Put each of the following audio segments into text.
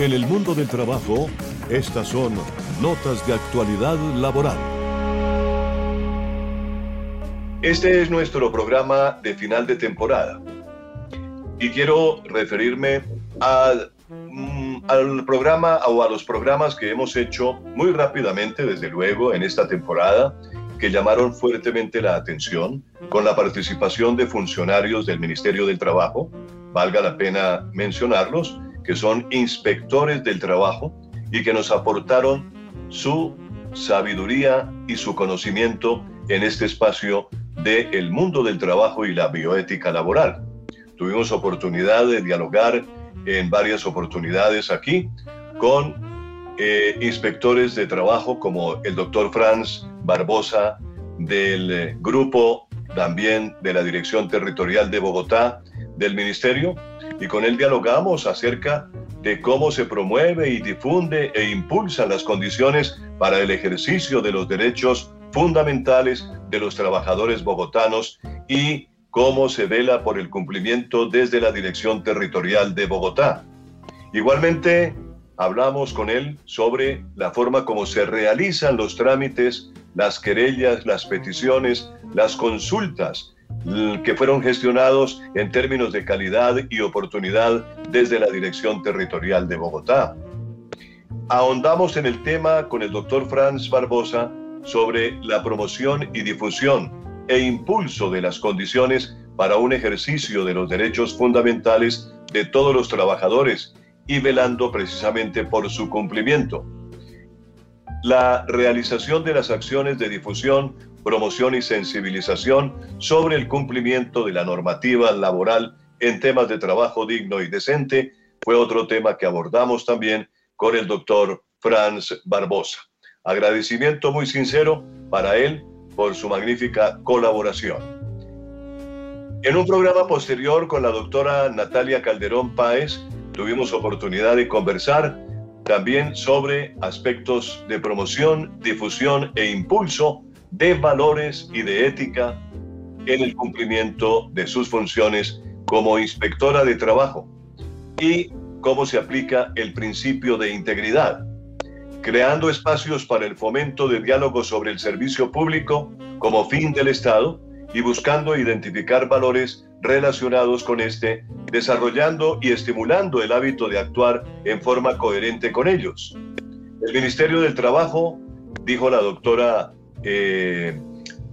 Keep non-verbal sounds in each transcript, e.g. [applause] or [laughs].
En el mundo del trabajo, estas son notas de actualidad laboral. Este es nuestro programa de final de temporada. Y quiero referirme mm, al programa o a los programas que hemos hecho muy rápidamente, desde luego, en esta temporada, que llamaron fuertemente la atención con la participación de funcionarios del Ministerio del Trabajo, valga la pena mencionarlos, que son inspectores del trabajo y que nos aportaron su sabiduría y su conocimiento en este espacio del el mundo del trabajo y la bioética laboral. Tuvimos oportunidad de dialogar en varias oportunidades aquí con eh, inspectores de trabajo como el doctor Franz Barbosa del eh, grupo también de la Dirección Territorial de Bogotá del Ministerio y con él dialogamos acerca de cómo se promueve y difunde e impulsa las condiciones para el ejercicio de los derechos fundamentales de los trabajadores bogotanos y cómo se vela por el cumplimiento desde la Dirección Territorial de Bogotá. Igualmente, hablamos con él sobre la forma como se realizan los trámites, las querellas, las peticiones, las consultas que fueron gestionados en términos de calidad y oportunidad desde la Dirección Territorial de Bogotá. Ahondamos en el tema con el doctor Franz Barbosa sobre la promoción y difusión e impulso de las condiciones para un ejercicio de los derechos fundamentales de todos los trabajadores y velando precisamente por su cumplimiento. La realización de las acciones de difusión promoción y sensibilización sobre el cumplimiento de la normativa laboral en temas de trabajo digno y decente fue otro tema que abordamos también con el doctor Franz Barbosa. Agradecimiento muy sincero para él por su magnífica colaboración. En un programa posterior con la doctora Natalia Calderón Páez tuvimos oportunidad de conversar también sobre aspectos de promoción, difusión e impulso de valores y de ética en el cumplimiento de sus funciones como inspectora de trabajo y cómo se aplica el principio de integridad, creando espacios para el fomento de diálogo sobre el servicio público como fin del Estado y buscando identificar valores relacionados con este, desarrollando y estimulando el hábito de actuar en forma coherente con ellos. El Ministerio del Trabajo, dijo la doctora eh,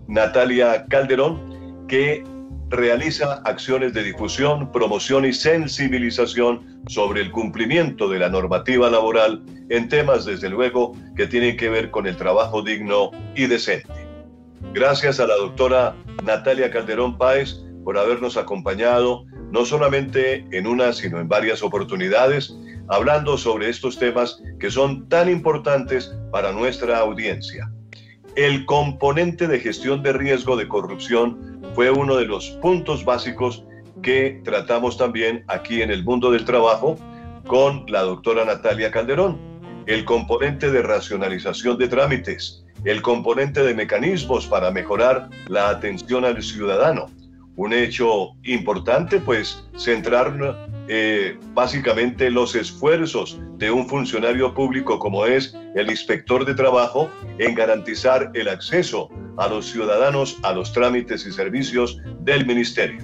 Natalia Calderón, que realiza acciones de difusión, promoción y sensibilización sobre el cumplimiento de la normativa laboral en temas, desde luego, que tienen que ver con el trabajo digno y decente. Gracias a la doctora Natalia Calderón Páez por habernos acompañado, no solamente en una, sino en varias oportunidades, hablando sobre estos temas que son tan importantes para nuestra audiencia. El componente de gestión de riesgo de corrupción fue uno de los puntos básicos que tratamos también aquí en el mundo del trabajo con la doctora Natalia Calderón. El componente de racionalización de trámites, el componente de mecanismos para mejorar la atención al ciudadano, un hecho importante, pues centrar eh, básicamente los esfuerzos de un funcionario público como es el inspector de trabajo en garantizar el acceso a los ciudadanos a los trámites y servicios del ministerio.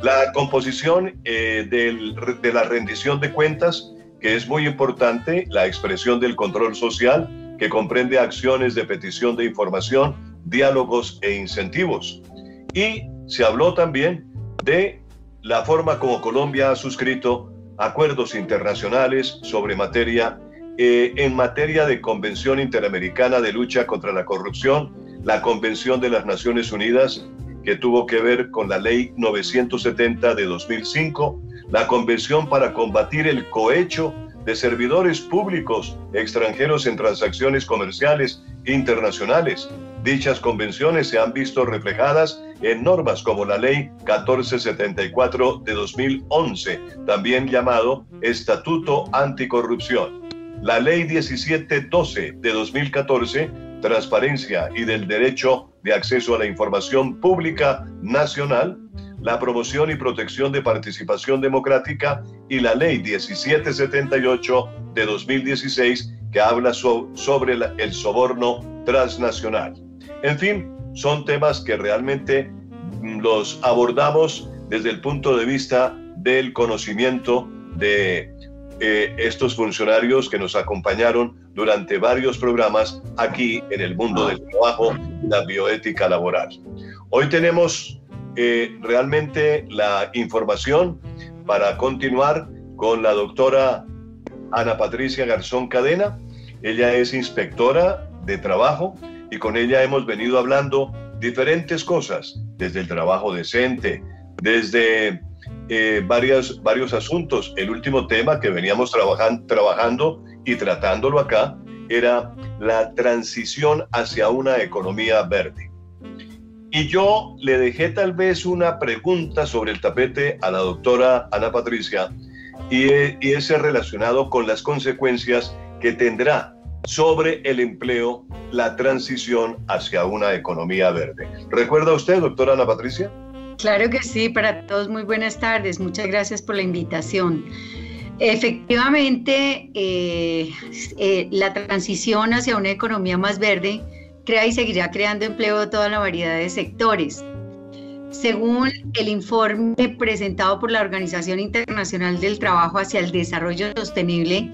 La composición eh, de la rendición de cuentas, que es muy importante, la expresión del control social, que comprende acciones de petición de información, diálogos e incentivos. Y se habló también de la forma como Colombia ha suscrito acuerdos internacionales sobre materia eh, en materia de Convención Interamericana de Lucha contra la Corrupción, la Convención de las Naciones Unidas que tuvo que ver con la Ley 970 de 2005, la Convención para combatir el cohecho de servidores públicos extranjeros en transacciones comerciales internacionales. Dichas convenciones se han visto reflejadas en normas como la Ley 1474 de 2011, también llamado Estatuto Anticorrupción, la Ley 1712 de 2014, Transparencia y del Derecho de Acceso a la Información Pública Nacional, la promoción y protección de participación democrática y la ley 1778 de 2016 que habla sobre el soborno transnacional. En fin, son temas que realmente mm, los abordamos desde el punto de vista del conocimiento de eh, estos funcionarios que nos acompañaron durante varios programas aquí en el mundo del trabajo y la bioética laboral. Hoy tenemos eh, realmente la información para continuar con la doctora Ana Patricia Garzón Cadena. Ella es inspectora de trabajo y con ella hemos venido hablando diferentes cosas, desde el trabajo decente, desde eh, varias, varios asuntos. El último tema que veníamos trabajan, trabajando y tratándolo acá era la transición hacia una economía verde. Y yo le dejé tal vez una pregunta sobre el tapete a la doctora Ana Patricia y, y ese relacionado con las consecuencias que tendrá sobre el empleo la transición hacia una economía verde. ¿Recuerda usted, doctora Ana Patricia? Claro que sí, para todos muy buenas tardes. Muchas gracias por la invitación. Efectivamente, eh, eh, la transición hacia una economía más verde crea y seguirá creando empleo de toda la variedad de sectores. Según el informe presentado por la Organización Internacional del Trabajo hacia el Desarrollo Sostenible,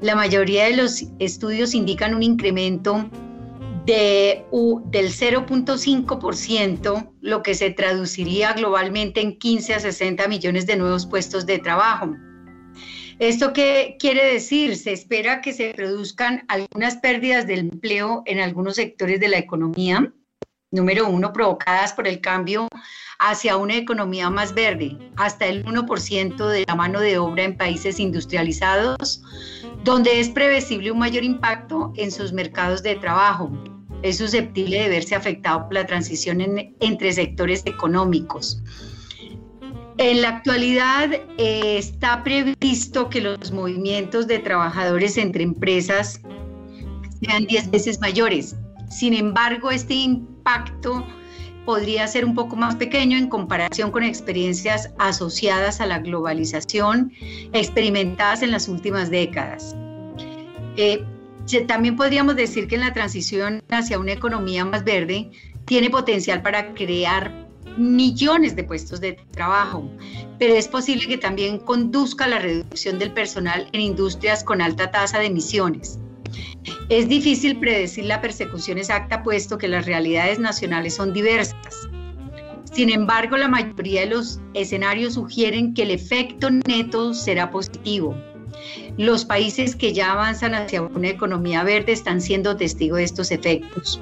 la mayoría de los estudios indican un incremento de, del 0.5%, lo que se traduciría globalmente en 15 a 60 millones de nuevos puestos de trabajo. ¿Esto qué quiere decir? Se espera que se produzcan algunas pérdidas del empleo en algunos sectores de la economía, número uno, provocadas por el cambio hacia una economía más verde, hasta el 1% de la mano de obra en países industrializados, donde es previsible un mayor impacto en sus mercados de trabajo. Es susceptible de verse afectado por la transición entre sectores económicos. En la actualidad eh, está previsto que los movimientos de trabajadores entre empresas sean 10 veces mayores. Sin embargo, este impacto podría ser un poco más pequeño en comparación con experiencias asociadas a la globalización experimentadas en las últimas décadas. Eh, también podríamos decir que en la transición hacia una economía más verde tiene potencial para crear millones de puestos de trabajo, pero es posible que también conduzca a la reducción del personal en industrias con alta tasa de emisiones. Es difícil predecir la persecución exacta puesto que las realidades nacionales son diversas. Sin embargo, la mayoría de los escenarios sugieren que el efecto neto será positivo. Los países que ya avanzan hacia una economía verde están siendo testigos de estos efectos.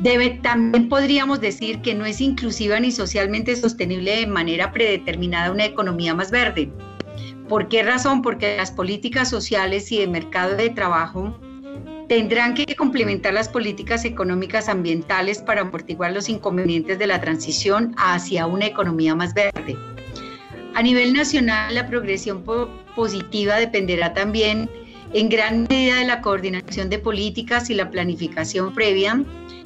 Debe, también podríamos decir que no es inclusiva ni socialmente sostenible de manera predeterminada una economía más verde. ¿Por qué razón? Porque las políticas sociales y de mercado de trabajo tendrán que complementar las políticas económicas ambientales para amortiguar los inconvenientes de la transición hacia una economía más verde. A nivel nacional, la progresión positiva dependerá también en gran medida de la coordinación de políticas y la planificación previa,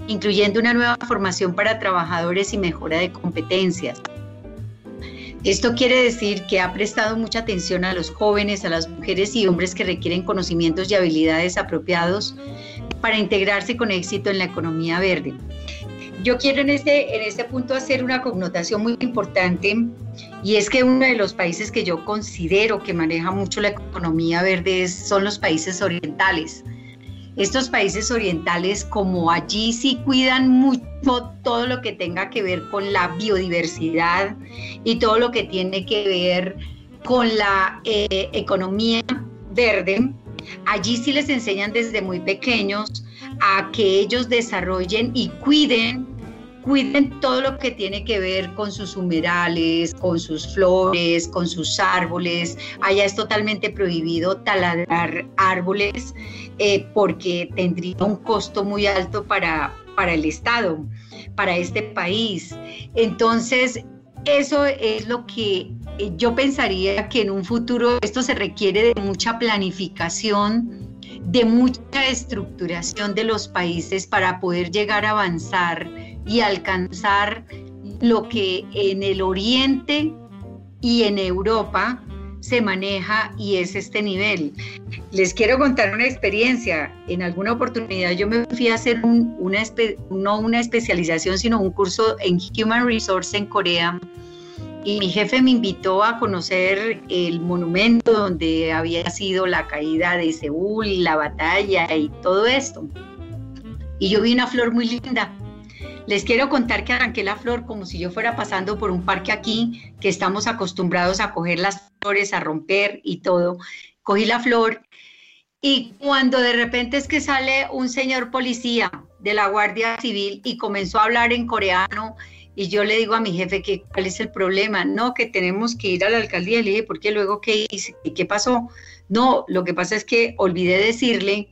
incluyendo una nueva formación para trabajadores y mejora de competencias. Esto quiere decir que ha prestado mucha atención a los jóvenes, a las mujeres y hombres que requieren conocimientos y habilidades apropiados para integrarse con éxito en la economía verde. Yo quiero en este, en este punto hacer una connotación muy importante y es que uno de los países que yo considero que maneja mucho la economía verde son los países orientales. Estos países orientales, como allí sí cuidan mucho todo lo que tenga que ver con la biodiversidad y todo lo que tiene que ver con la eh, economía verde, allí sí les enseñan desde muy pequeños a que ellos desarrollen y cuiden cuiden todo lo que tiene que ver con sus humedales, con sus flores, con sus árboles. Allá es totalmente prohibido taladrar árboles eh, porque tendría un costo muy alto para, para el Estado, para este país. Entonces, eso es lo que eh, yo pensaría que en un futuro esto se requiere de mucha planificación, de mucha estructuración de los países para poder llegar a avanzar y alcanzar lo que en el Oriente y en Europa se maneja y es este nivel. Les quiero contar una experiencia. En alguna oportunidad yo me fui a hacer una, no una especialización, sino un curso en Human Resource en Corea. Y mi jefe me invitó a conocer el monumento donde había sido la caída de Seúl, la batalla y todo esto. Y yo vi una flor muy linda les quiero contar que arranqué la flor como si yo fuera pasando por un parque aquí, que estamos acostumbrados a coger las flores, a romper y todo. Cogí la flor y cuando de repente es que sale un señor policía de la Guardia Civil y comenzó a hablar en coreano y yo le digo a mi jefe que cuál es el problema, no, que tenemos que ir a la alcaldía. Le dije, ¿por qué luego qué hice? ¿Qué pasó? No, lo que pasa es que olvidé decirle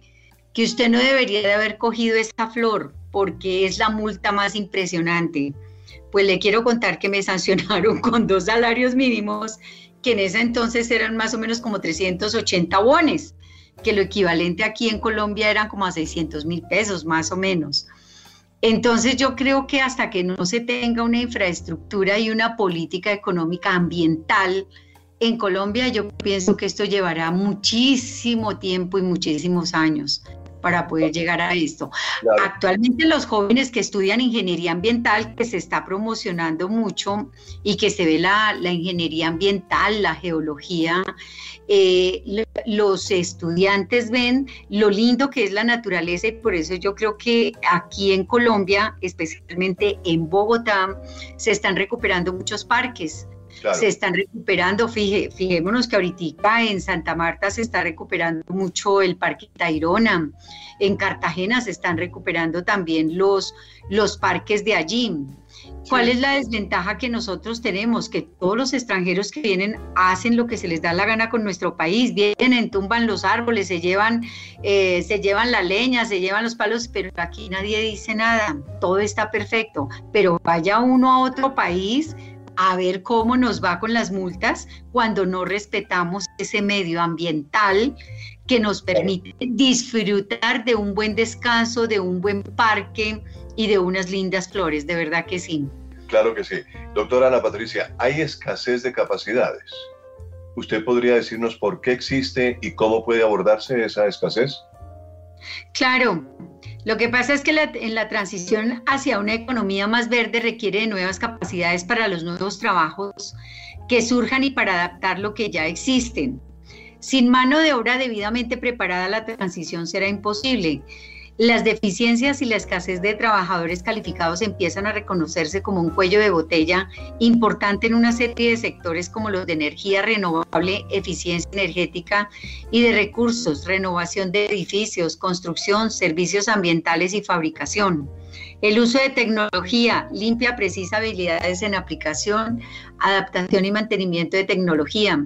que usted no debería de haber cogido esta flor porque es la multa más impresionante. Pues le quiero contar que me [laughs] sancionaron con dos salarios mínimos, que en ese entonces eran más o menos como 380 bones, que lo equivalente aquí en Colombia eran como a 600 mil pesos, más o menos. Entonces yo creo que hasta que no se tenga una infraestructura y una política económica ambiental en Colombia, yo pienso que esto llevará muchísimo tiempo y muchísimos años para poder llegar a esto. Actualmente los jóvenes que estudian ingeniería ambiental, que se está promocionando mucho y que se ve la, ingeniería ambiental, la geología, eh, los estudiantes ven lo lindo que es la naturaleza y por eso yo creo que aquí en Colombia, especialmente en Bogotá, se están recuperando muchos parques se están recuperando. fijémonos que ahorita en Santa Marta se está recuperando mucho el Parque Tayrona. En Cartagena se están recuperando también los, los parques de allí. ¿Cuál es la desventaja que nosotros tenemos? Que todos los extranjeros que vienen hacen lo que se les da la gana con nuestro país, vienen, tumban los árboles, se llevan, eh, se llevan la leña, se llevan los palos, pero aquí nadie dice nada, todo está perfecto. Pero vaya uno a otro país, a ver cómo nos va con las multas cuando no respetamos ese medio ambiental que nos permite disfrutar de un buen descanso, de un buen parque y de unas lindas flores, de verdad que sí. Claro que sí. Doctora Ana Patricia, ¿hay escasez de capacidades? ¿Usted podría decirnos por qué existe y cómo puede abordarse esa escasez? Claro, lo que pasa es que en la transición hacia una economía más verde requiere de nuevas capacidades para los nuevos trabajos que surjan y para adaptar lo que ya existen. Sin mano de obra debidamente preparada, la transición será imposible. Las deficiencias y la escasez de trabajadores calificados empiezan a reconocerse como un cuello de botella importante en una serie de sectores como los de energía renovable, eficiencia energética y de recursos, renovación de edificios, construcción, servicios ambientales y fabricación. El uso de tecnología limpia, precisa habilidades en aplicación, adaptación y mantenimiento de tecnología.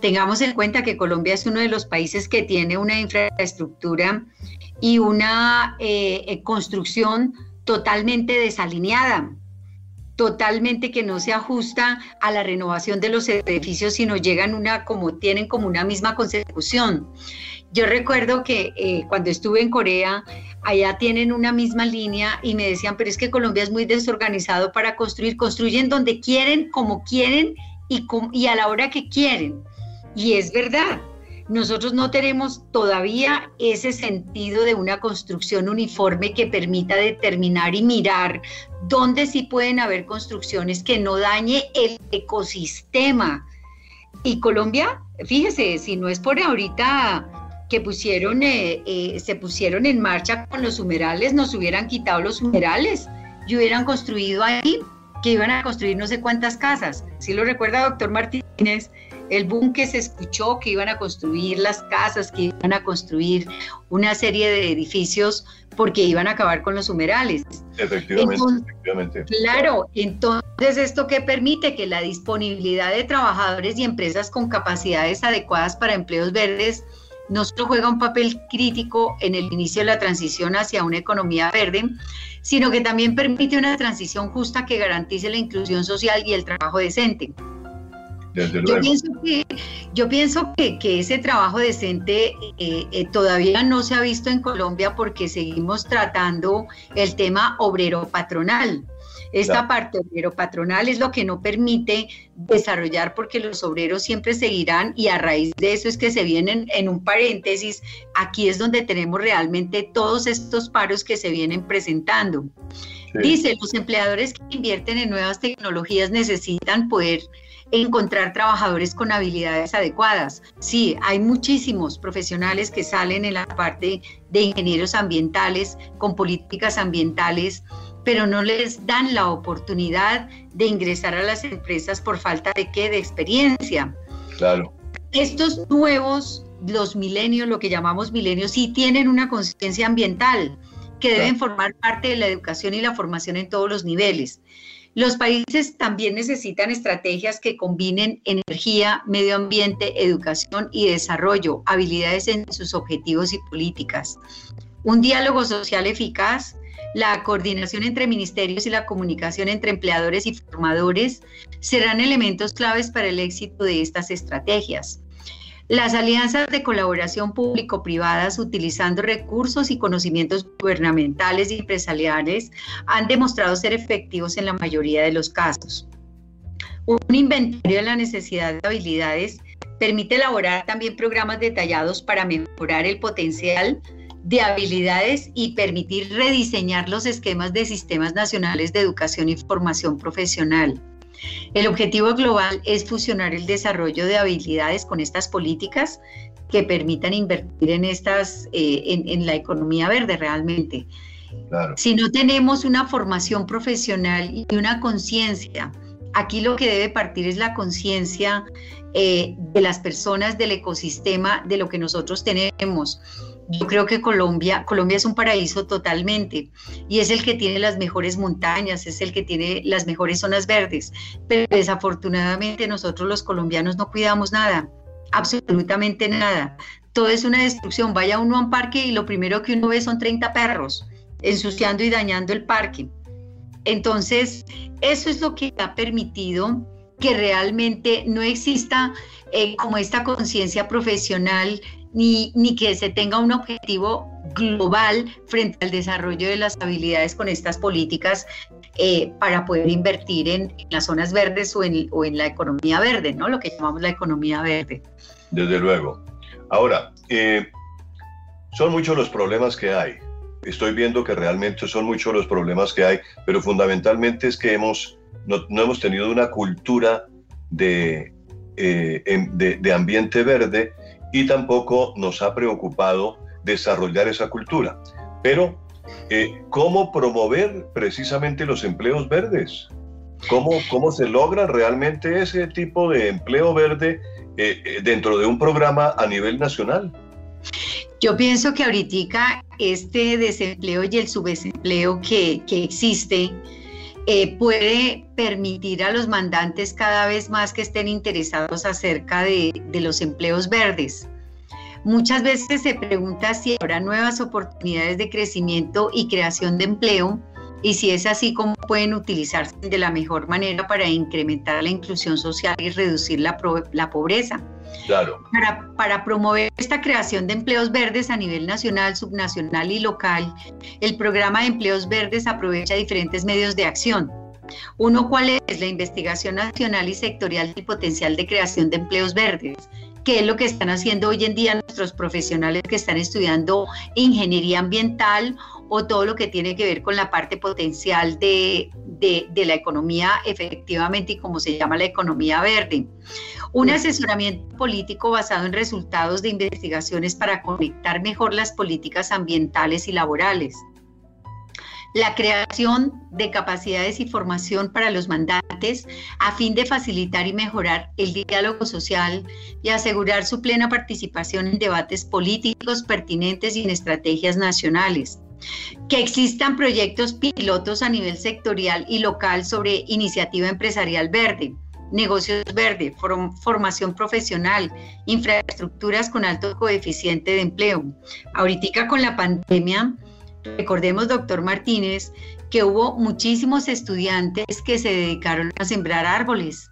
Tengamos en cuenta que Colombia es uno de los países que tiene una infraestructura y una eh, eh, construcción totalmente desalineada, totalmente que no se ajusta a la renovación de los edificios, sino llegan una como tienen como una misma consecución. Yo recuerdo que eh, cuando estuve en Corea, allá tienen una misma línea y me decían, pero es que Colombia es muy desorganizado para construir, construyen donde quieren, como quieren y, y a la hora que quieren. Y es verdad, nosotros no tenemos todavía ese sentido de una construcción uniforme que permita determinar y mirar dónde sí pueden haber construcciones que no dañe el ecosistema. Y Colombia, fíjese, si no es por ahorita que pusieron, eh, eh, se pusieron en marcha con los humerales, nos hubieran quitado los humerales y hubieran construido ahí, que iban a construir no sé cuántas casas. Si lo recuerda, doctor Martínez, el boom que se escuchó que iban a construir las casas, que iban a construir una serie de edificios porque iban a acabar con los humerales. Efectivamente, Claro, entonces esto que permite que la disponibilidad de trabajadores y empresas con capacidades adecuadas para empleos verdes no solo juega un papel crítico en el inicio de la transición hacia una economía verde, sino que también permite una transición justa que garantice la inclusión social y el trabajo decente. Yo pienso que, yo pienso que, ese trabajo decente eh, eh, todavía no se ha visto en Colombia porque seguimos tratando el tema obrero patronal. Esta parte obrero-patronal es lo que no permite desarrollar porque los obreros siempre seguirán y a raíz de eso es que se vienen en un paréntesis, aquí es donde tenemos realmente todos estos paros que se vienen presentando. Dice, los empleadores que invierten en nuevas tecnologías necesitan poder encontrar trabajadores con habilidades adecuadas. Sí, hay muchísimos profesionales que salen en la parte de ingenieros ambientales, con políticas ambientales, pero no les dan la oportunidad de ingresar a las empresas por falta de qué, de experiencia. Claro. Estos nuevos, los milenios, lo que llamamos milenios, sí tienen una conciencia ambiental que deben formar parte de la educación y la formación en todos los niveles. Los países también necesitan estrategias que combinen energía, medio ambiente, educación y desarrollo, habilidades en sus objetivos y políticas. Un diálogo social eficaz, la coordinación entre ministerios y la comunicación entre empleadores y formadores serán elementos claves para el éxito de estas estrategias. Las alianzas de colaboración público-privadas utilizando recursos y conocimientos gubernamentales y empresariales han demostrado ser efectivos en la mayoría de los casos. Un inventario de la necesidad de habilidades permite elaborar también programas detallados para mejorar el potencial de habilidades y permitir rediseñar los esquemas de sistemas nacionales de educación y formación profesional. El objetivo global es fusionar el desarrollo de habilidades con estas políticas que permitan invertir en estas, eh, en, la economía verde realmente. Si no tenemos una formación profesional y una conciencia, aquí lo que debe partir es la conciencia eh, de las personas, del ecosistema, de lo que nosotros tenemos. Yo creo que Colombia, Colombia es un paraíso totalmente y es el que tiene las mejores montañas, es el que tiene las mejores zonas verdes, pero desafortunadamente nosotros los colombianos no cuidamos nada, absolutamente nada. Todo es una destrucción. Vaya uno a un parque y lo primero que uno ve son 30 perros ensuciando y dañando el parque. Entonces, eso es lo que ha permitido que realmente no exista eh, como esta conciencia profesional ni, que se tenga un objetivo global frente al desarrollo de las habilidades con estas políticas eh, para poder invertir en, las zonas verdes o en, la economía verde, ¿no? Lo que llamamos la economía verde. Desde luego. Ahora, eh, son muchos los problemas que hay. Estoy viendo que realmente son muchos los problemas que hay, pero fundamentalmente es que hemos, no, no hemos tenido una cultura de, eh, de ambiente verde y tampoco nos ha preocupado desarrollar esa cultura. Pero, eh, ¿cómo promover precisamente los empleos verdes? ¿Cómo, ¿Cómo se logra realmente ese tipo de empleo verde eh, eh, dentro de un programa a nivel nacional? Yo pienso que ahorita este desempleo y el subdesempleo que, que existe puede permitir a los mandantes cada vez más que estén interesados acerca de, de los empleos verdes. Muchas veces se pregunta si habrá nuevas oportunidades de crecimiento y creación de empleo y si es así, cómo pueden utilizarse de la mejor manera para incrementar la inclusión social y reducir la, la pobreza. Claro. Para, para, promover esta creación de empleos verdes a nivel nacional, subnacional y local, el programa de empleos verdes aprovecha diferentes medios de acción. Uno, ¿cuál es? La investigación nacional y sectorial del potencial de creación de empleos verdes qué es lo que están haciendo hoy en día nuestros profesionales que están estudiando ingeniería ambiental o todo lo que tiene que ver con la parte potencial de, de, la economía efectivamente y como se llama la economía verde. Un asesoramiento político basado en resultados de investigaciones para conectar mejor las políticas ambientales y laborales la creación de capacidades y formación para los mandantes a fin de facilitar y mejorar el diálogo social y asegurar su plena participación en debates políticos pertinentes y en estrategias nacionales. Que existan proyectos pilotos a nivel sectorial y local sobre iniciativa empresarial verde, negocios verde, formación profesional, infraestructuras con alto coeficiente de empleo. Ahorita con la pandemia, Recordemos, doctor Martínez, que hubo muchísimos estudiantes que se dedicaron a sembrar árboles.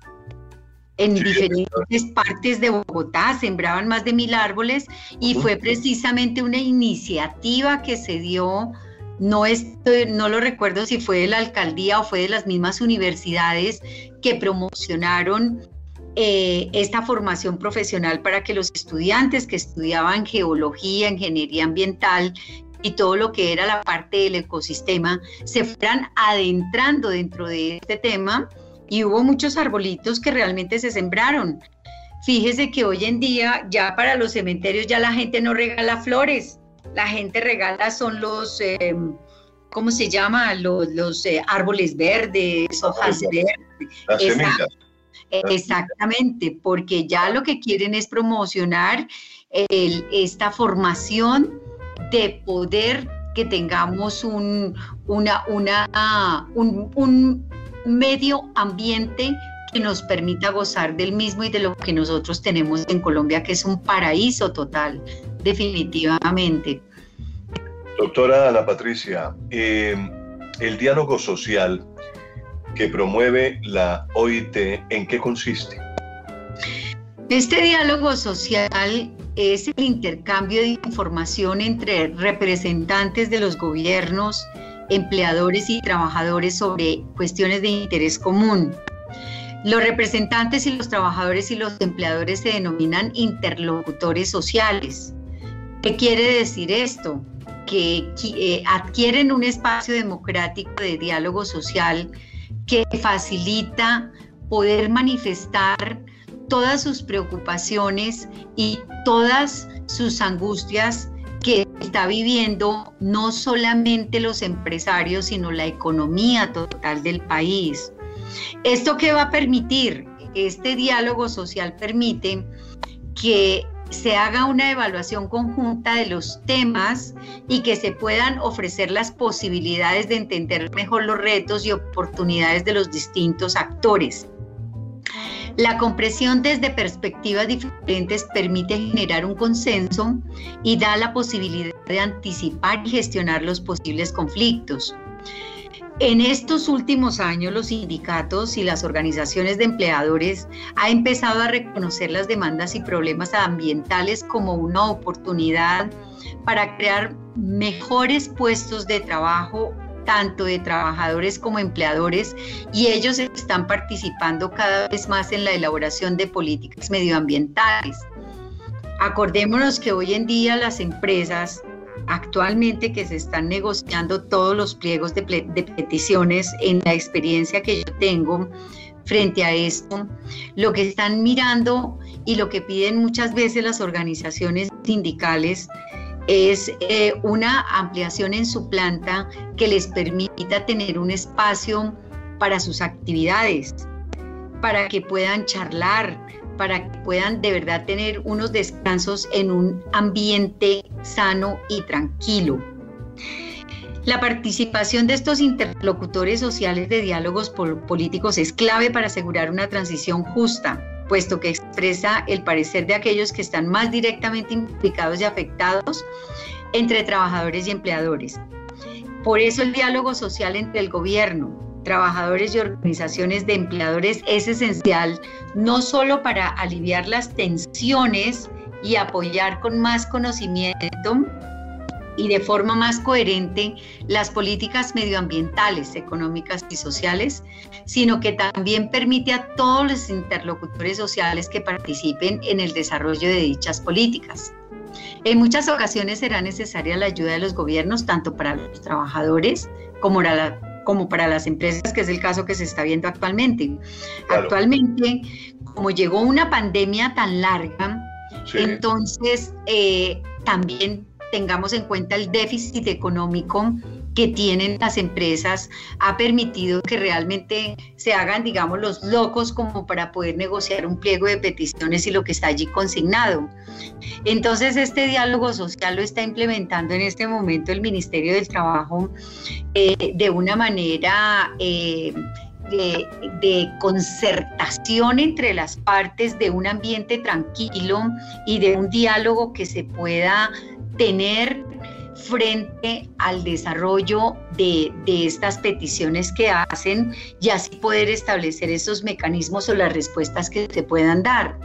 En diferentes partes de Bogotá sembraban más de mil árboles y fue precisamente una iniciativa que se dio no, estoy, no lo recuerdo si fue de la alcaldía o fue de las mismas universidades que promocionaron eh, esta formación profesional para que los estudiantes que estudiaban geología, ingeniería ambiental y todo lo que era la parte del ecosistema se fueran adentrando dentro de este tema y hubo muchos arbolitos que realmente se sembraron. Fíjese que hoy en día ya para los cementerios ya la gente no regala flores, la gente regala son los, eh, ¿cómo se llama? Los, eh, árboles verdes, hojas verdes. Exactamente, porque ya lo que quieren es promocionar esta formación de poder que tengamos un, una, una, un medio ambiente que nos permita gozar del mismo y de lo que nosotros tenemos en Colombia, que es un paraíso total definitivamente. Doctora Ana Patricia, eh, el diálogo social que promueve la OIT, ¿en qué consiste? Este diálogo social es el intercambio de información entre representantes de los gobiernos, empleadores y trabajadores sobre cuestiones de interés común. Los representantes y los trabajadores y los empleadores se denominan interlocutores sociales. ¿Qué quiere decir esto? Que eh, adquieren un espacio democrático de diálogo social que facilita poder manifestar todas sus preocupaciones y todas sus angustias está viviendo no solamente los empresarios, sino la economía total del país. ¿Esto qué va a permitir? Este diálogo social permite que se haga una evaluación conjunta de los temas y que se puedan ofrecer las posibilidades de entender mejor los retos y oportunidades de los distintos actores. La compresión desde perspectivas diferentes permite generar un consenso y da la posibilidad de anticipar y gestionar los posibles conflictos. En estos últimos años, los sindicatos y las organizaciones de empleadores han empezado a reconocer las demandas y problemas ambientales como una oportunidad para crear mejores puestos de trabajo tanto de trabajadores como empleadores y ellos están participando cada vez más en la elaboración de políticas medioambientales. Acordémonos que hoy en día las empresas actualmente que se están negociando todos los pliegos de, peticiones en la experiencia que yo tengo frente a esto, lo que están mirando y lo que piden muchas veces las organizaciones sindicales es eh, una ampliación en su planta que les permita tener un espacio para sus actividades, para que puedan charlar, para que puedan de verdad tener unos descansos en un ambiente sano y tranquilo. La participación de estos interlocutores sociales de diálogos políticos es clave para asegurar una transición justa, puesto que expresa el parecer de aquellos que están más directamente implicados y afectados entre trabajadores y empleadores. Por eso el diálogo social entre el gobierno, trabajadores y organizaciones de empleadores es esencial no solo para aliviar las tensiones y apoyar con más conocimiento y de forma más coherente las políticas medioambientales, económicas y sociales, sino que también permite a todos los interlocutores sociales que participen en el desarrollo de dichas políticas. En muchas ocasiones será necesaria la ayuda de los gobiernos, tanto para los trabajadores como para la como para las empresas, que es el caso que se está viendo actualmente. Actualmente, como llegó una pandemia tan larga, entonces eh, también tengamos en cuenta el déficit económico que tienen las empresas ha permitido que realmente se hagan, digamos, los locos como para poder negociar un pliego de peticiones y lo que está allí consignado. Entonces, este diálogo social lo está implementando en este momento el Ministerio del Trabajo eh, de una manera... Eh, de, de, concertación entre las partes, de un ambiente tranquilo y de un diálogo que se pueda tener frente al desarrollo de, estas peticiones que hacen y así poder establecer esos mecanismos o las respuestas que se puedan dar.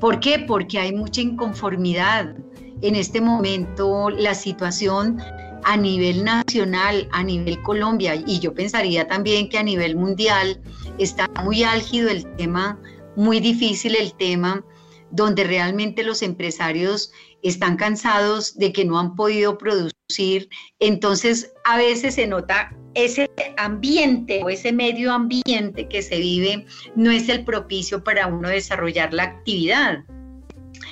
¿Por qué? Porque hay mucha inconformidad. En este momento la situación a nivel nacional, a nivel Colombia, y yo pensaría también que a nivel mundial está muy álgido el tema, muy difícil el tema, donde realmente los empresarios están cansados de que no han podido producir. Entonces, a veces se nota ese ambiente o ese medio ambiente que se vive no es el propicio para uno desarrollar la actividad.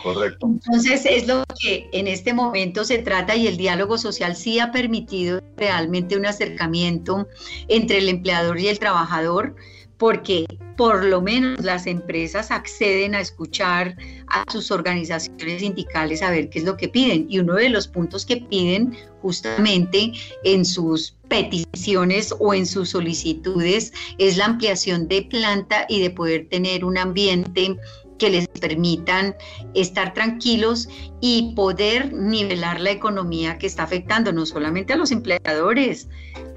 Correcto. Entonces es lo que en este momento se trata y el diálogo social sí ha permitido realmente un acercamiento entre el empleador y el trabajador porque por lo menos las empresas acceden a escuchar a sus organizaciones sindicales a ver qué es lo que piden. Y uno de los puntos que piden justamente en sus peticiones o en sus solicitudes es la ampliación de planta y de poder tener un ambiente que les permitan estar tranquilos y poder nivelar la economía que está afectando no solamente a los empleadores,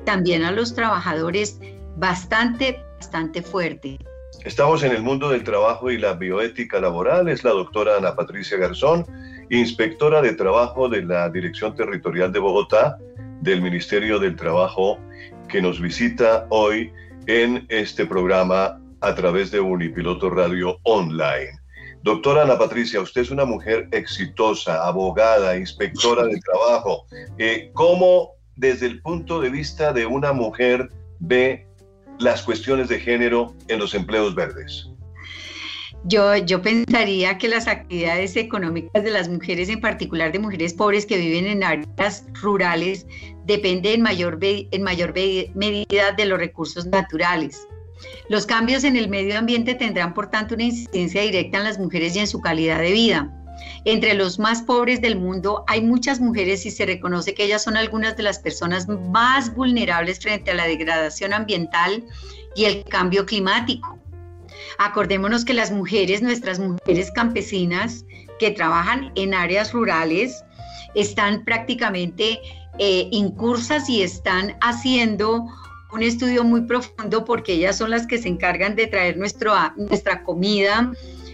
también a los trabajadores bastante, bastante fuerte. Estamos en el mundo del trabajo y la bioética laboral. Es la doctora Ana Patricia Garzón, inspectora de trabajo de la Dirección Territorial de Bogotá del Ministerio del Trabajo, que nos visita hoy en este programa a través de Unipiloto Radio Online. Doctora Ana Patricia, usted es una mujer exitosa, abogada, inspectora de trabajo. Eh, ¿Cómo, desde el punto de vista de una mujer, ve las cuestiones de género en los empleos verdes? Yo, yo pensaría que las actividades económicas de las mujeres, en particular de mujeres pobres que viven en áreas rurales, dependen en mayor, en mayor medida de los recursos naturales. Los cambios en el medio ambiente tendrán, por tanto, una incidencia directa en las mujeres y en su calidad de vida. Entre los más pobres del mundo hay muchas mujeres y se reconoce que ellas son algunas de las personas más vulnerables frente a la degradación ambiental y el cambio climático. Acordémonos que las mujeres, nuestras mujeres campesinas que trabajan en áreas rurales, están prácticamente eh, incursas y están haciendo un estudio muy profundo porque ellas son las que se encargan de traer nuestra comida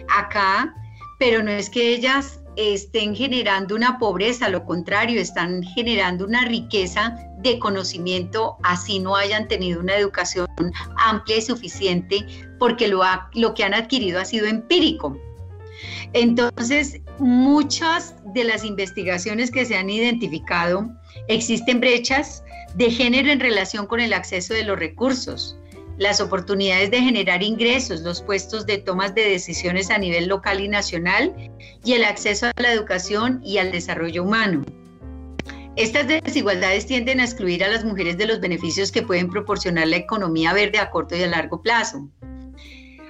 acá pero no es que ellas estén generando una pobreza, lo contrario, están generando una riqueza de conocimiento, así no hayan tenido una educación amplia y suficiente, porque lo, que han adquirido ha sido empírico. Entonces, muchas de las investigaciones que se han identificado, existen brechas de género en relación con el acceso de los recursos las oportunidades de generar ingresos, los puestos de tomas de decisiones a nivel local y nacional y el acceso a la educación y al desarrollo humano. Estas desigualdades tienden a excluir a las mujeres de los beneficios que pueden proporcionar la economía verde a corto y a largo plazo.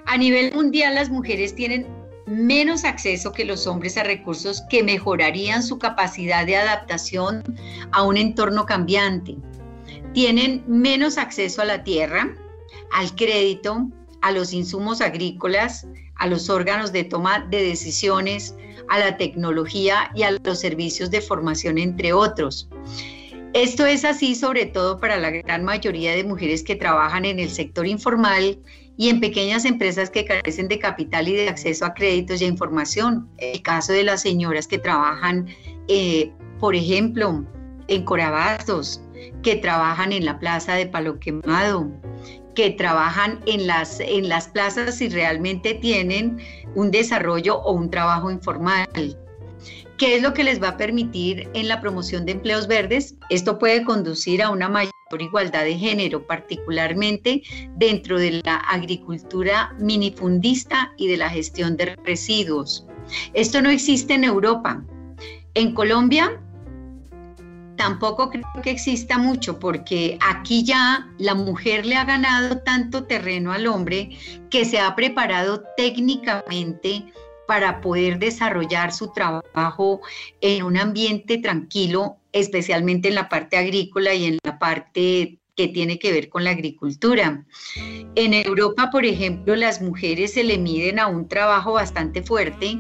A nivel mundial, las mujeres tienen menos acceso que los hombres a recursos que mejorarían su capacidad de adaptación a un entorno cambiante. Tienen menos acceso a la tierra, al crédito, a los insumos agrícolas, a los órganos de toma de decisiones, a la tecnología y a los servicios de formación, entre otros. Esto es así sobre todo para la gran mayoría de mujeres que trabajan en el sector informal y en pequeñas empresas que carecen de capital y de acceso a créditos y a información. El caso de las señoras que trabajan, eh, por ejemplo, en Corabastos, que trabajan en la plaza de Palo Quemado, que trabajan en las, en las plazas y realmente tienen un desarrollo o un trabajo informal. ¿Qué es lo que les va a permitir en la promoción de empleos verdes? Esto puede conducir a una mayor igualdad de género, particularmente dentro de la agricultura minifundista y de la gestión de residuos. Esto no existe en Europa. En Colombia tampoco creo que exista mucho porque aquí ya la mujer le ha ganado tanto terreno al hombre que se ha preparado técnicamente para poder desarrollar su trabajo en un ambiente tranquilo, especialmente en la parte agrícola y en la parte que tiene que ver con la agricultura. En Europa, por ejemplo, las mujeres se le miden a un trabajo bastante fuerte,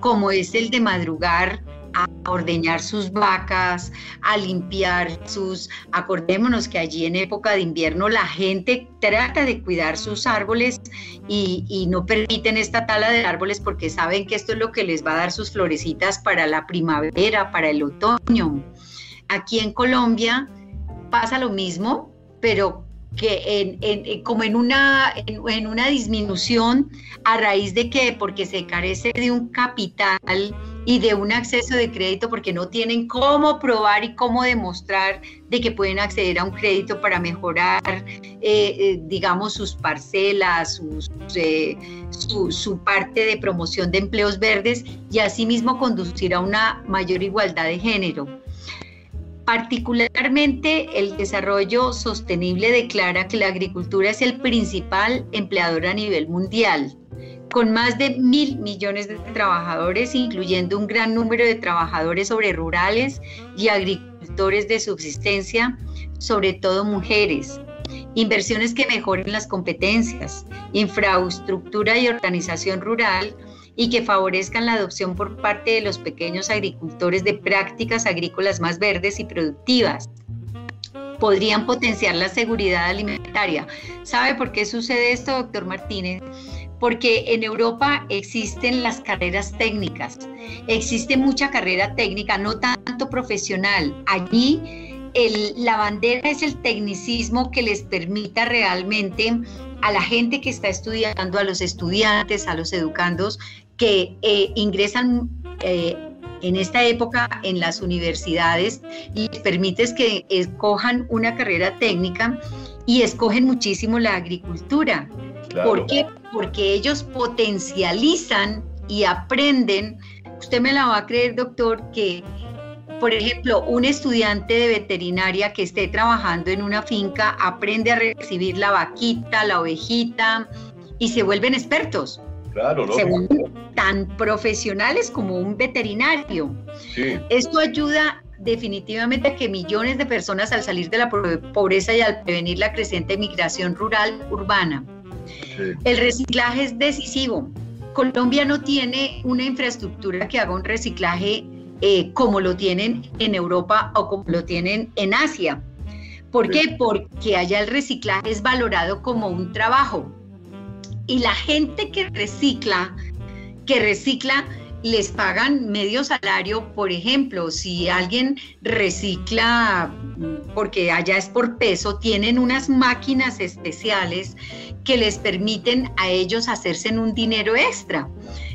como es el de madrugar a ordeñar sus vacas, a limpiar sus... Acordémonos que allí en época de invierno la gente trata de cuidar sus árboles y, no permiten esta tala de árboles porque saben que esto es lo que les va a dar sus florecitas para la primavera, para el otoño. Aquí en Colombia pasa lo mismo, pero que en, como en una, en, una disminución a raíz de que, porque se carece de un capital y de un acceso de crédito, porque no tienen cómo probar y cómo demostrar de que pueden acceder a un crédito para mejorar, eh, eh, digamos, sus parcelas, eh, su, su parte de promoción de empleos verdes y asimismo conducir a una mayor igualdad de género. Particularmente el desarrollo sostenible declara que la agricultura es el principal empleador a nivel mundial, con más de mil millones de trabajadores, incluyendo un gran número de trabajadores sobre rurales y agricultores de subsistencia, sobre todo mujeres. Inversiones que mejoren las competencias, infraestructura y organización rural, y que favorezcan la adopción por parte de los pequeños agricultores de prácticas agrícolas más verdes y productivas. Podrían potenciar la seguridad alimentaria. ¿Sabe por qué sucede esto, doctor Martínez? Porque en Europa existen las carreras técnicas, existe mucha carrera técnica, no tanto profesional. Allí la bandera es el tecnicismo que les permita realmente a la gente que está estudiando, a los estudiantes, a los educandos, que eh, ingresan eh, en esta época en las universidades, les permites que escojan una carrera técnica y escogen muchísimo la agricultura. ¿Por qué? Porque ellos potencializan y aprenden. Usted me la va a creer, doctor, que, por ejemplo, un estudiante de veterinaria que esté trabajando en una finca aprende a recibir la vaquita, la ovejita y se vuelven expertos. Claro, Se vuelven tan profesionales como un veterinario. Esto ayuda definitivamente a que millones de personas al salir de la pobreza y al prevenir la creciente migración rural urbana. El reciclaje es decisivo. Colombia no tiene una infraestructura que haga un reciclaje eh, como lo tienen en Europa o como lo tienen en Asia. ¿Por qué? Porque allá el reciclaje es valorado como un trabajo y la gente que recicla, que recicla, les pagan medio salario, por ejemplo, si alguien recicla, porque allá es por peso, tienen unas máquinas especiales que les permiten a ellos hacerse un dinero extra.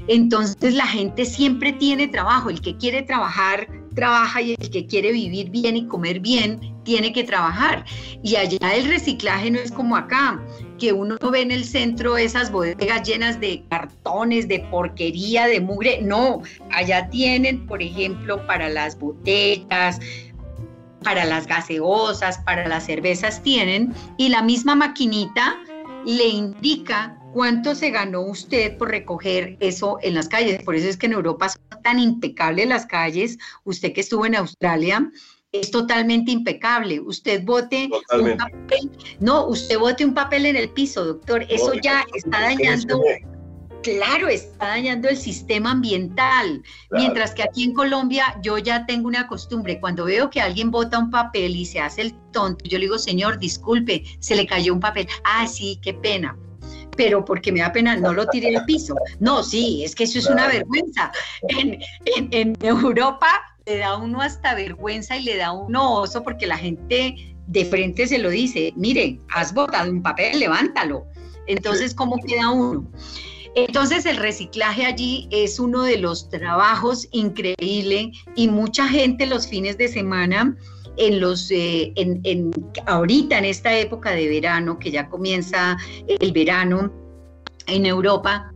Entonces la gente siempre tiene trabajo, el que quiere trabajar, trabaja y el que quiere vivir bien y comer bien, tiene que trabajar. Y allá el reciclaje no es como acá que uno ve en el centro esas bodegas llenas de cartones, de porquería, de mugre. No, allá tienen, por ejemplo, para las botellas, para las gaseosas, para las cervezas tienen, y la misma maquinita le indica cuánto se ganó usted por recoger eso en las calles. Por eso es que en Europa son tan impecables las calles. Usted que estuvo en Australia, es totalmente impecable. Usted vote un papel, no, usted vote un papel en el piso, doctor. Eso ya está dañando, claro, está dañando el sistema ambiental. Mientras que aquí en Colombia yo ya tengo una costumbre, cuando veo que alguien bota un papel y se hace el tonto, yo le digo, señor, disculpe, se le cayó un papel. Ah, sí, qué pena pero porque me da pena, no lo tiré al piso. No, sí, es que eso es una vergüenza. En, en, en Europa le da uno hasta vergüenza y le da uno oso porque la gente de frente se lo dice, mire, has botado un papel, levántalo. Entonces, ¿cómo queda uno? Entonces el reciclaje allí es uno de los trabajos increíble y mucha gente los fines de semana, en los, eh, en, en, ahorita en esta época de verano, que ya comienza el verano en Europa,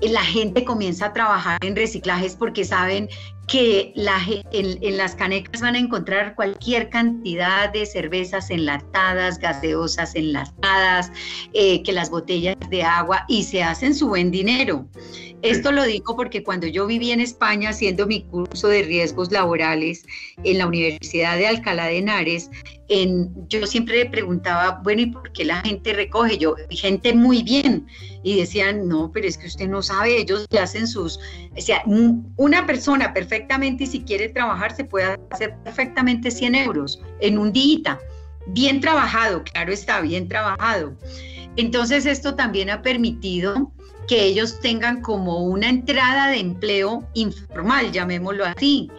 la gente comienza a trabajar en reciclajes porque saben que en, las canecas van a encontrar cualquier cantidad de cervezas enlatadas, gaseosas enlatadas, eh, que las botellas de agua y se hacen su buen dinero. Esto lo digo porque cuando yo viví en España haciendo mi curso de riesgos laborales en la Universidad de Alcalá de Henares, yo siempre le preguntaba, bueno, ¿y por qué la gente recoge? Yo, gente muy bien. Y decían, no, pero es que usted no sabe, ellos hacen sus, o sea, una persona perfectamente y si quiere trabajar se puede hacer perfectamente 100 euros en un día. Bien trabajado, claro está, bien trabajado. Entonces esto también ha permitido que ellos tengan como una entrada de empleo informal, llamémoslo así.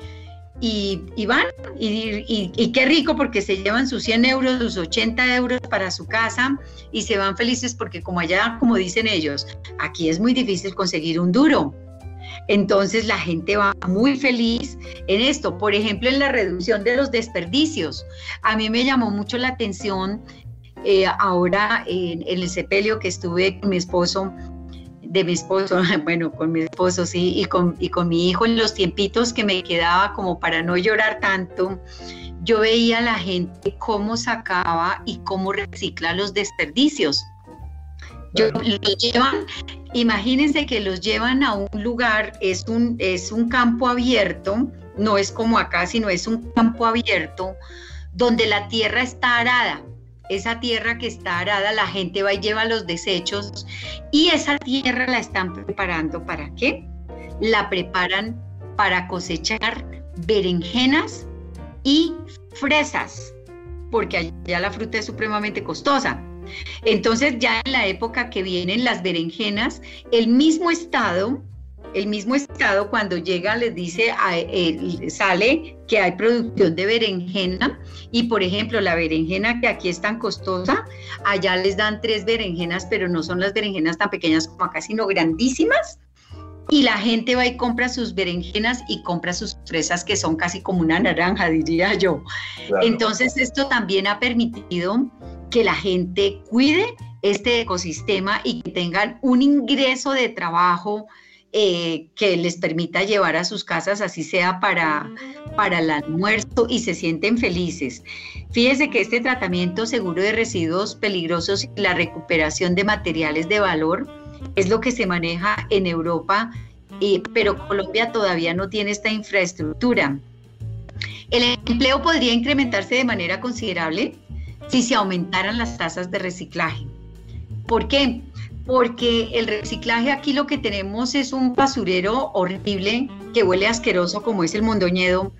Y, van, y, qué rico porque se llevan sus 100 euros, sus 80 euros para su casa y se van felices porque como allá, como dicen ellos, aquí es muy difícil conseguir un duro. Entonces la gente va muy feliz en esto. Por ejemplo, en la reducción de los desperdicios. A mí me llamó mucho la atención eh, ahora en, el sepelio que estuve con mi esposo de mi esposo, [laughs] bueno, con mi esposo, sí, y con, y con mi hijo en los tiempitos que me quedaba como para no llorar tanto, yo veía a la gente cómo sacaba y cómo recicla los desperdicios. Yo, los llevan, imagínense que los llevan a un lugar, es un, es un campo abierto, no es como acá, sino es un campo abierto donde la tierra está arada esa tierra que está arada, la gente va y lleva los desechos y esa tierra la están preparando para qué? La preparan para cosechar berenjenas y fresas, porque allá la fruta es supremamente costosa. Entonces ya en la época que vienen las berenjenas, el mismo estado el mismo estado cuando llega les dice, sale que hay producción de berenjena y por ejemplo la berenjena que aquí es tan costosa, allá les dan tres berenjenas, pero no son las berenjenas tan pequeñas como acá, sino grandísimas. Y la gente va y compra sus berenjenas y compra sus fresas que son casi como una naranja, diría yo. Entonces esto también ha permitido que la gente cuide este ecosistema y que tengan un ingreso de trabajo eh, que les permita llevar a sus casas, así sea para, para el almuerzo, y se sienten felices. Fíjese que este tratamiento seguro de residuos peligrosos y la recuperación de materiales de valor es lo que se maneja en Europa, pero Colombia todavía no tiene esta infraestructura. El empleo podría incrementarse de manera considerable si se aumentaran las tasas de reciclaje. ¿Por qué? Porque el reciclaje aquí lo que tenemos es un basurero horrible que huele asqueroso como es el Mondoñedo,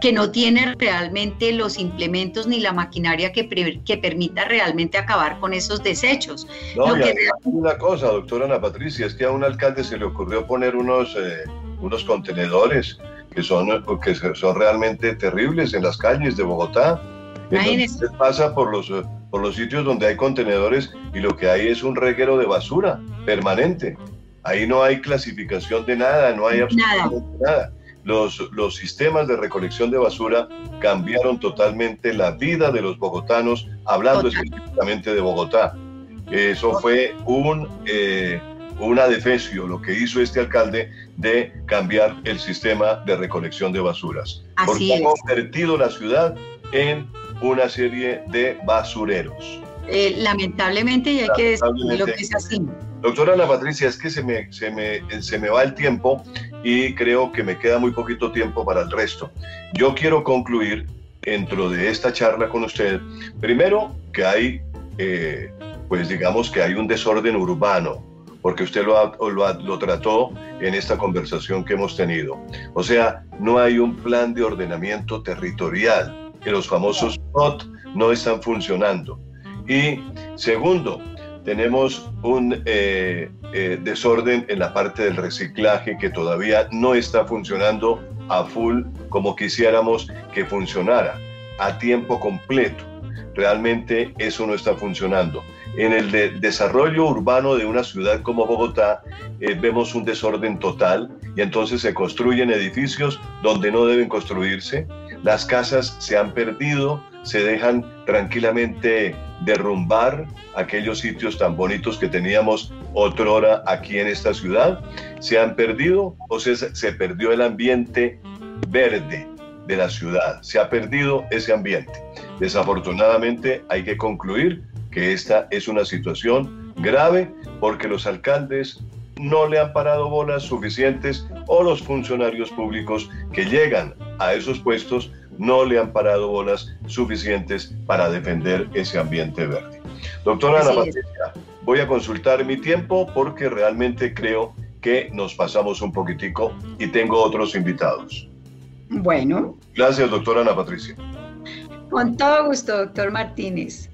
que no tiene realmente los implementos ni la maquinaria que, que permita realmente acabar con esos desechos. No, y una cosa, doctora Ana Patricia, es que a un alcalde se le ocurrió poner unos, eh, unos contenedores que son, que son realmente terribles en las calles de Bogotá. Entonces pasa por los por los sitios donde hay contenedores y lo que hay es un reguero de basura permanente. Ahí no hay clasificación de nada, no hay absolutamente nada. Los, los sistemas de recolección de basura cambiaron totalmente la vida de los bogotanos, hablando específicamente de Bogotá. Eso fue un, eh, un adefesio, lo que hizo este alcalde de cambiar el sistema de recolección de basuras. porque ha convertido la ciudad en una serie de basureros. Eh, lamentablemente, y hay que decir lo que es así. Doctora Ana Patricia, es que se me, se, me, se me va el tiempo y creo que me queda muy poquito tiempo para el resto. Yo quiero concluir dentro de esta charla con usted, primero que hay, eh, pues digamos que hay un desorden urbano, porque usted lo, lo, lo, trató en esta conversación que hemos tenido. O sea, no hay un plan de ordenamiento territorial que los famosos POT no están funcionando. Y segundo, tenemos un eh, eh, desorden en la parte del reciclaje que todavía no está funcionando a full como quisiéramos que funcionara, a tiempo completo. Realmente eso no está funcionando. En el desarrollo urbano de una ciudad como Bogotá eh, vemos un desorden total y entonces se construyen edificios donde no deben construirse, las casas se han perdido, se dejan tranquilamente derrumbar aquellos sitios tan bonitos que teníamos otrora aquí en esta ciudad, se han perdido o se, se perdió el ambiente verde de la ciudad, se ha perdido ese ambiente. Desafortunadamente hay que concluir que esta es una situación grave porque los alcaldes no le han parado bolas suficientes o los funcionarios públicos que llegan a esos puestos no le han parado bolas suficientes para defender ese ambiente verde. Doctora Ana Patricia, voy a consultar mi tiempo porque realmente creo que nos pasamos un poquitico y tengo otros invitados. Bueno. Gracias, doctora Ana Patricia. Con todo gusto, doctor Martínez.